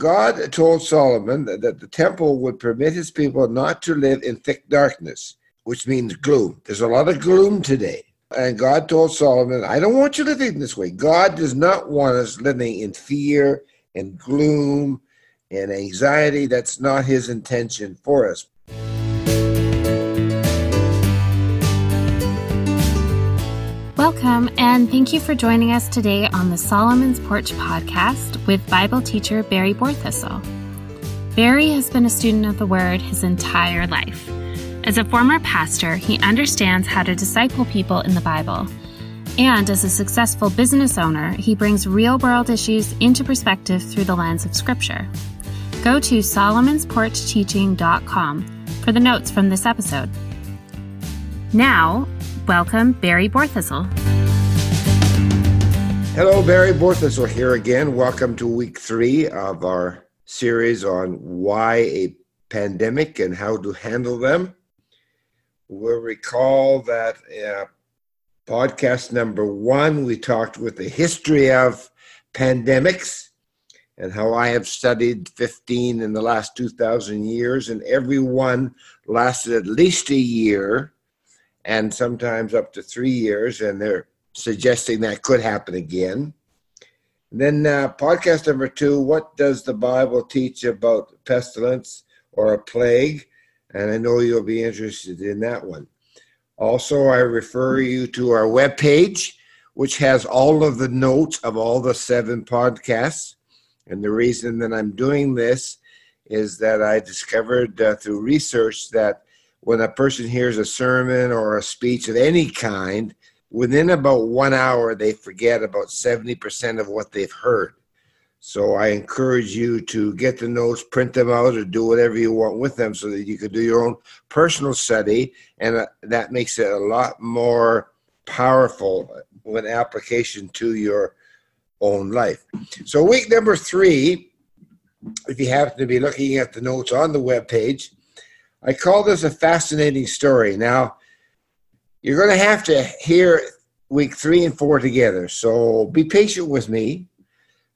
God told Solomon that, the temple would permit his people not to live in thick darkness, which means gloom. There's a lot of gloom today. And God told Solomon, I don't want you living this way. God does not want us living in fear and gloom and anxiety. That's not his intention for us. Welcome, and thank you for joining us today on the Solomon's Porch podcast with Bible teacher Barry Borthistle. Barry has been a student of the Word his entire life. As a former pastor, he understands how to disciple people in the Bible. And as a successful business owner, he brings real world issues into perspective through the lens of Scripture. Go to solomonsporchteaching.com for the notes from this episode. Now, welcome Barry Borthistle. Hello, Barry Borthistle here again. Welcome to week three of our series on why a pandemic and how to handle them. We'll recall that uh, podcast number one, we talked with the history of pandemics and how I have studied 15 in the last 2,000 years, and every one lasted at least a year and sometimes up to three years, and they're suggesting that could happen again. And then, uh, podcast number two What does the Bible teach about pestilence or a plague? And I know you'll be interested in that one. Also, I refer you to our webpage, which has all of the notes of all the seven podcasts. And the reason that I'm doing this is that I discovered uh, through research that when a person hears a sermon or a speech of any kind, within about one hour, they forget about 70% of what they've heard. So I encourage you to get the notes, print them out, or do whatever you want with them so that you can do your own personal study. And uh, that makes it a lot more powerful with application to your own life. So, week number three, if you happen to be looking at the notes on the web page, I call this a fascinating story. Now, you're going to have to hear week three and four together. So be patient with me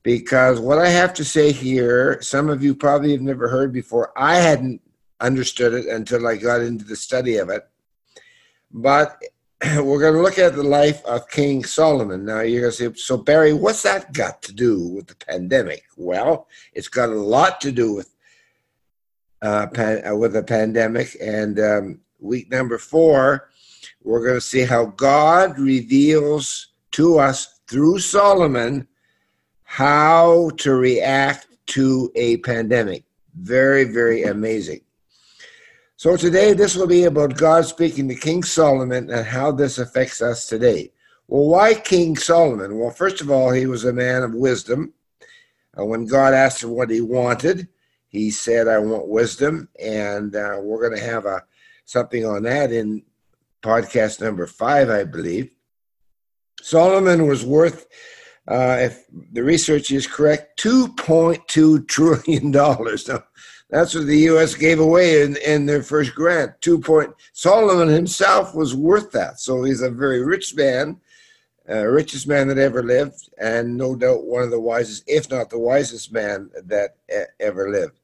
because what I have to say here, some of you probably have never heard before. I hadn't understood it until I got into the study of it. But we're going to look at the life of King Solomon. Now, you're going to say, so Barry, what's that got to do with the pandemic? Well, it's got a lot to do with uh, pan, uh, with a pandemic. And um, week number four, we're going to see how God reveals to us through Solomon how to react to a pandemic. Very, very amazing. So today, this will be about God speaking to King Solomon and how this affects us today. Well, why King Solomon? Well, first of all, he was a man of wisdom. Uh, when God asked him what he wanted, he said, "I want wisdom," and uh, we're going to have a something on that in podcast number five, I believe. Solomon was worth, uh, if the research is correct, two point two trillion dollars. Now, that's what the U.S. gave away in, in their first grant. Two point. Solomon himself was worth that, so he's a very rich man uh, richest man that ever lived, and no doubt one of the wisest, if not the wisest man that ever lived.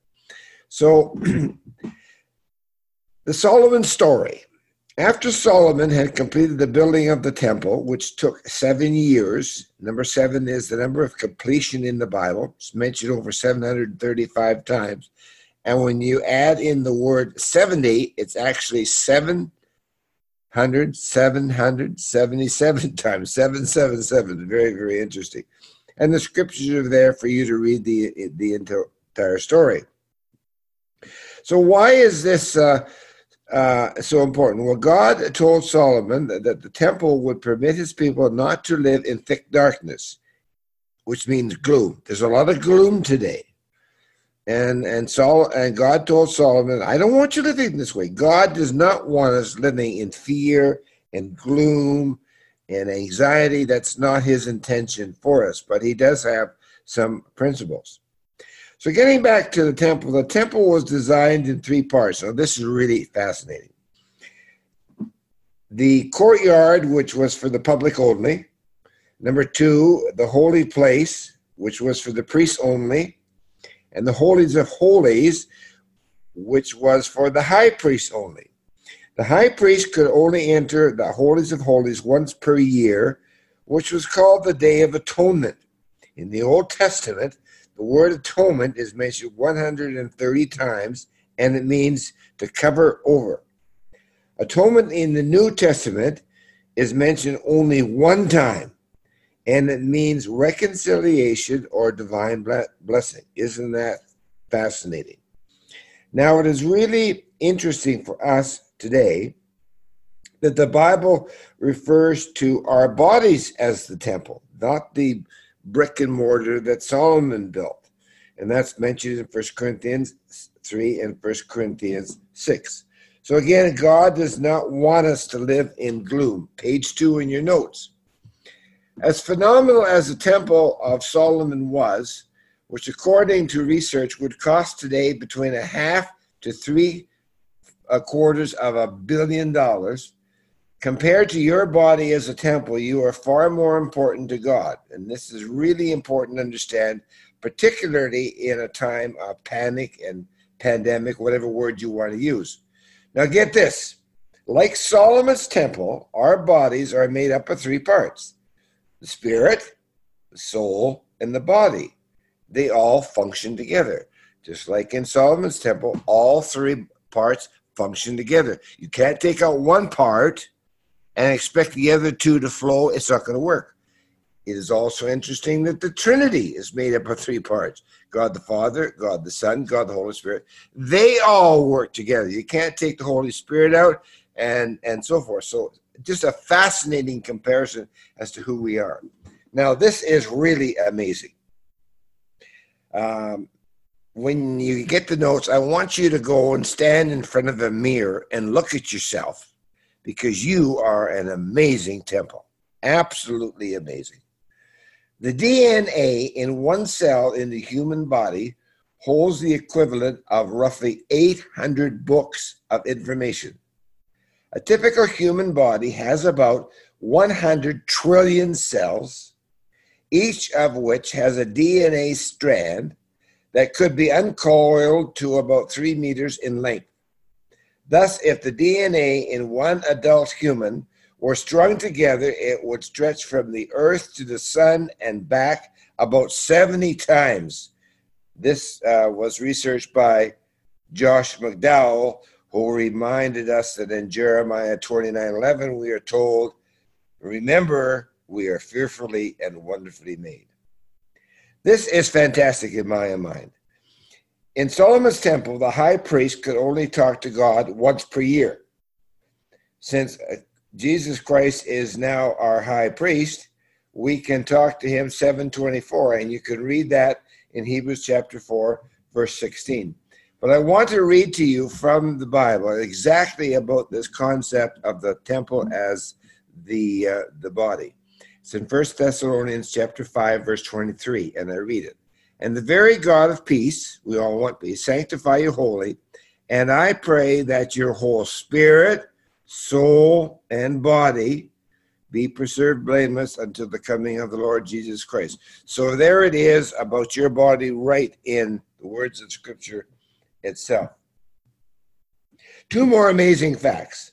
So, the Solomon story. After Solomon had completed the building of the temple, which took seven years, number seven is the number of completion in the Bible. It's mentioned over 735 times. And when you add in the word 70, it's actually 700, 777 times, 777. Very, very interesting. And the scriptures are there for you to read the, the entire story. So why is this uh, uh, so important? Well, God told Solomon that, that, the temple would permit his people not to live in thick darkness, which means gloom. There's a lot of gloom today. And and Sol and God told Solomon, I don't want you living this way. God does not want us living in fear and gloom and anxiety. That's not his intention for us, but he does have some principles. So, getting back to the temple, the temple was designed in three parts. Now, this is really fascinating. The courtyard, which was for the public only. Number two, the holy place, which was for the priests only. and the holies of holies, which was for the high priest only. The high priest could only enter the holies of holies once per year, which was called the Day of Atonement. In the Old Testament, the word atonement is mentioned 130 times, and it means to cover over. Atonement in the New Testament is mentioned only one time, and it means reconciliation or divine blessing. Isn't that fascinating? Now, it is really interesting for us today that the Bible refers to our bodies as the temple, not the brick and mortar that Solomon built. And that's mentioned in 1 Corinthians 3 and 1 Corinthians 6. So again, God does not want us to live in gloom. Page two in your notes. As phenomenal as the Temple of Solomon was, which according to research would cost today between a half to three uh, quarters of a billion dollars, compared to your body as a temple, you are far more important to God. And this is really important to understand, particularly in a time of panic and pandemic, whatever word you want to use. Now, get this like Solomon's temple, our bodies are made up of three parts the spirit, the soul, and the body. They all function together. Just like in Solomon's temple, all three parts function together. You can't take out one part and expect the other two to flow. It's not going to work. It is also interesting that the Trinity is made up of three parts God the Father, God the Son, God the Holy Spirit. They all work together. You can't take the Holy Spirit out and, and so forth. So, just a fascinating comparison as to who we are. Now, this is really amazing. Um, when you get the notes, I want you to go and stand in front of a mirror and look at yourself because you are an amazing temple. Absolutely amazing. The DNA in one cell in the human body holds the equivalent of roughly 800 books of information. A typical human body has about 100 trillion cells, each of which has a DNA strand that could be uncoiled to about three meters in length. Thus, if the DNA in one adult human were strung together, it would stretch from the earth to the sun and back about 70 times. This uh, was researched by Josh McDowell, who reminded us that in Jeremiah 29 11, we are told, Remember, we are fearfully and wonderfully made. This is fantastic in my mind. In Solomon's temple, the high priest could only talk to God once per year. Since uh, Jesus Christ is now our high priest, we can talk to him 724 and you can read that in Hebrews chapter 4 verse 16. But I want to read to you from the Bible exactly about this concept of the temple as the uh, the body. It's in First Thessalonians chapter 5 verse 23 and I read it. And the very God of peace, we all want peace, sanctify you wholly, and I pray that your whole spirit, soul, and body be preserved blameless until the coming of the Lord Jesus Christ. So there it is about your body right in the words of Scripture itself. Two more amazing facts.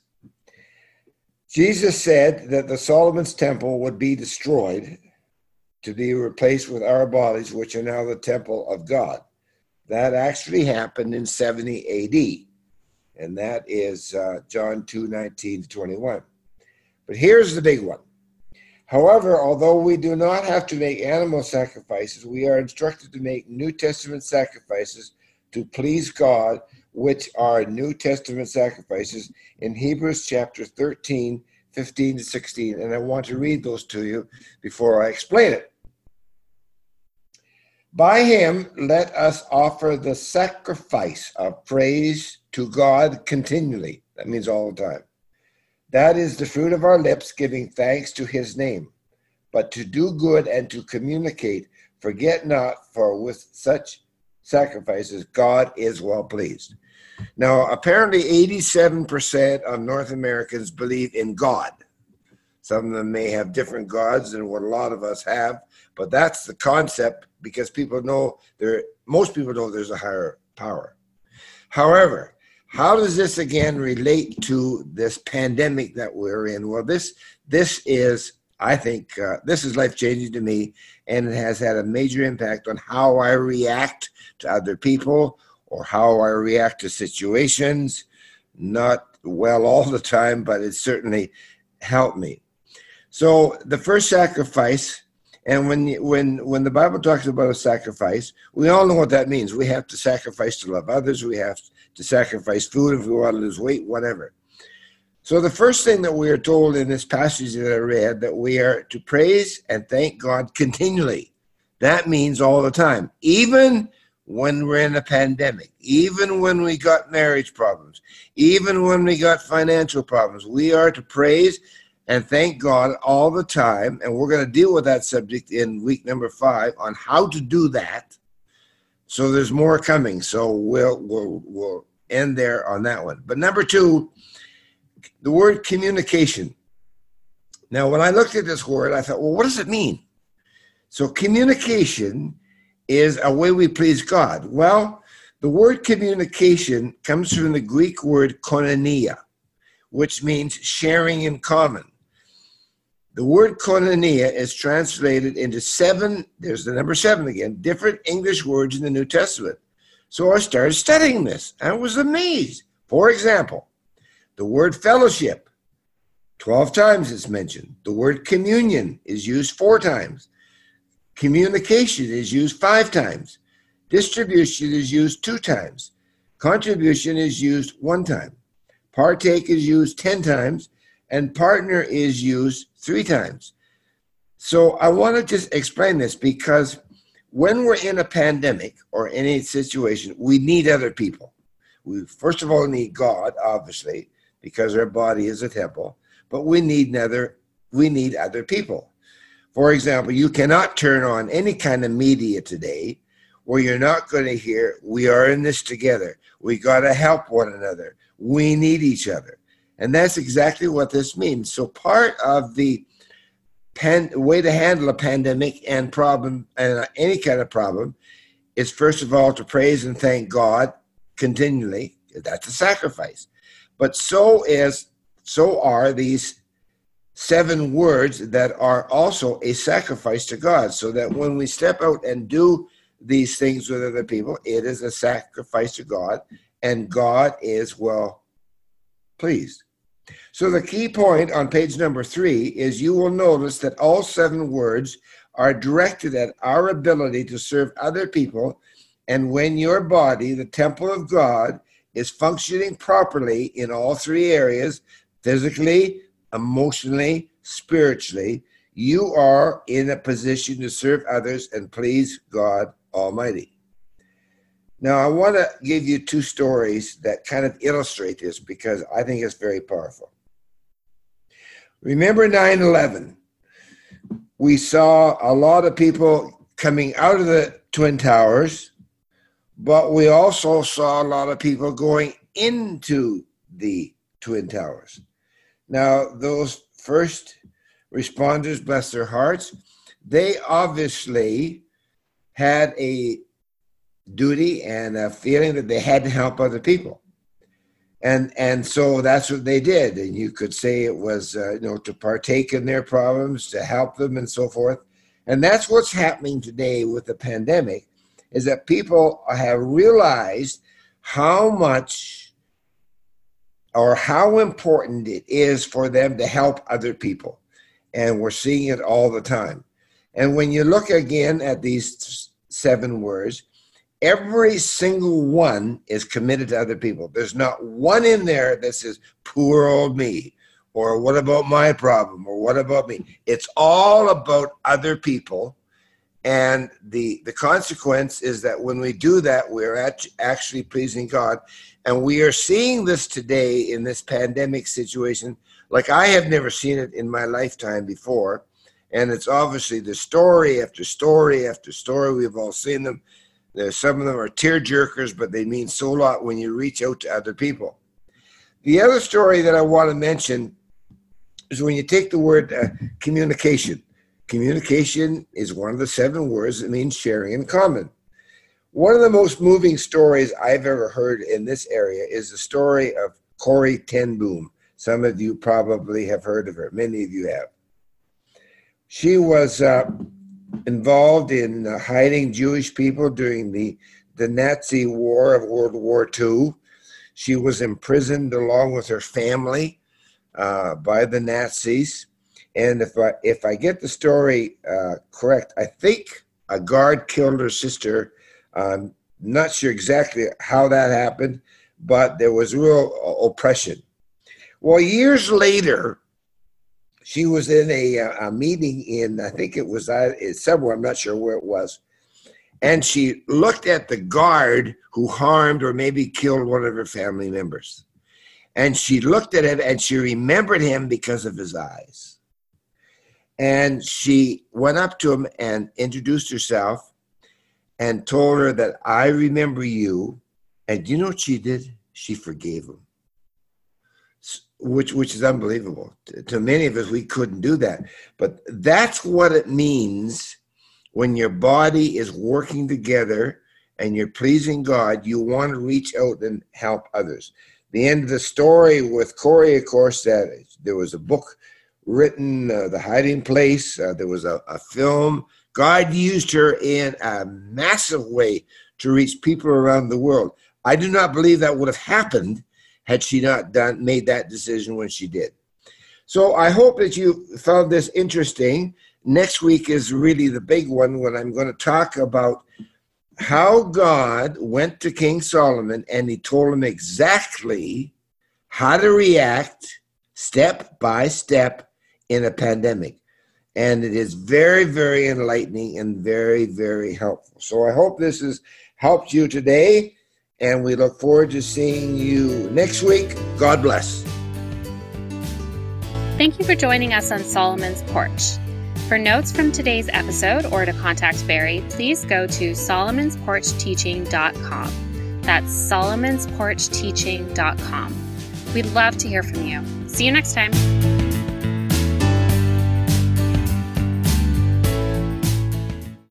Jesus said that the Solomon's temple would be destroyed to be replaced with our bodies, which are now the temple of God. That actually happened in 70 AD and that is uh, John 2 19 to 21. But here's the big one. However, although we do not have to make animal sacrifices, we are instructed to make New Testament sacrifices to please God, which are New Testament sacrifices in Hebrews chapter 13, 15 to 16. And I want to read those to you before I explain it. By him, let us offer the sacrifice of praise to God continually. That means all the time. That is the fruit of our lips, giving thanks to his name. But to do good and to communicate, forget not, for with such sacrifices, God is well pleased. Now, apparently, 87% of North Americans believe in God. Some of them may have different gods than what a lot of us have, but that's the concept because people know there. Most people know there's a higher power. However, how does this again relate to this pandemic that we're in? Well, this this is, I think, uh, this is life changing to me, and it has had a major impact on how I react to other people or how I react to situations. Not well all the time, but it certainly helped me. So the first sacrifice, and when when when the Bible talks about a sacrifice, we all know what that means. We have to sacrifice to love others. We have to sacrifice food if we want to lose weight, whatever. So the first thing that we are told in this passage that I read that we are to praise and thank God continually. That means all the time, even when we're in a pandemic, even when we got marriage problems, even when we got financial problems. We are to praise and thank God all the time. And we're going to deal with that subject in week number five on how to do that. So there's more coming. So we'll we'll we'll end there on that one. But number two, the word communication. Now, when I looked at this word, I thought, well, what does it mean? So communication is a way we please God. Well, the word communication comes from the Greek word koinonia, which means sharing in common. The word koinonia is translated into seven, there's the number seven again, different English words in the New Testament. So I started studying this. I was amazed. For example, the word fellowship, 12 times it's mentioned. The word communion is used four times. Communication is used five times. Distribution is used two times. Contribution is used one time. Partake is used 10 times. And partner is used three times. So I want to just explain this because when we're in a pandemic or any situation, we need other people. We first of all need God, obviously, because our body is a temple, but we need other we need other people. For example, you cannot turn on any kind of media today where you're not going to hear, we are in this together. We got to help one another. We need each other. And that's exactly what this means. So, part of the pan, way to handle a pandemic and problem, and any kind of problem, is first of all to praise and thank God continually. That's a sacrifice. But so is so are these seven words that are also a sacrifice to God, so that when we step out and do these things with other people, it is a sacrifice to God, and God is well pleased. So, the key point on page number three is you will notice that all seven words are directed at our ability to serve other people. And when your body, the temple of God, is functioning properly in all three areas physically, emotionally, spiritually, you are in a position to serve others and please God Almighty. Now, I want to give you two stories that kind of illustrate this because I think it's very powerful. Remember 9 11? We saw a lot of people coming out of the Twin Towers, but we also saw a lot of people going into the Twin Towers. Now, those first responders, bless their hearts, they obviously had a duty and a feeling that they had to help other people. And, and so that's what they did. And you could say it was, uh, you know, to partake in their problems, to help them and so forth. And that's what's happening today with the pandemic is that people have realized how much or how important it is for them to help other people. And we're seeing it all the time. And when you look again at these seven words, every single one is committed to other people. There's not one in there that says, poor old me, or what about my problem, or what about me. It's all about other people. And the, the consequence is that when we do that, we're actually pleasing God. And we are seeing this today in this pandemic situation like I have never seen it in my lifetime before. And it's obviously the story after story after story. We've all seen them. Some of them are tear jerkers, but they mean so lot when you reach out to other people. The other story that I want to mention is when you take the word uh, communication, communication is one of the seven words that means sharing in common. One of the most moving stories I've ever heard in this area is the story of Corrie ten Boom. Some of you probably have heard of her. Many of you have. She was uh, involved in uh, hiding Jewish people during the, the Nazi war of World War II. She was imprisoned along with her family uh, by the Nazis. And if I, if I get the story uh, correct, I think a guard killed her sister. I'm not sure exactly how that happened, but there was real oppression. Well, years later, she was in a, a meeting in, I think it was uh, somewhere, I'm not sure where it was. And she looked at the guard who harmed or maybe killed one of her family members. And she looked at him and she remembered him because of his eyes. And she went up to him and introduced herself and told her that I remember you. And you know what she did? She forgave him which which is unbelievable. To, to many of us, we couldn't do that. But that's what it means when your body is working together and you're pleasing God. You want to reach out and help others. The end of the story with Corrie, of course, that there was a book written, uh, The Hiding Place. Uh, there was a, a film. God used her in a massive way to reach people around the world. I do not believe that would have happened had she not done made that decision when she did. So I hope that you found this interesting. Next week is really the big one when I'm going to talk about how God went to King Solomon and he told him exactly how to react step by step in a pandemic. And it is very, very enlightening and very, very helpful. So I hope this has helped you today and we look forward to seeing you next week. God bless. Thank you for joining us on Solomon's Porch. For notes from today's episode or to contact Barry, please go to solomonsporchteaching.com. That's solomonsporchteaching.com. We'd love to hear from you. See you next time.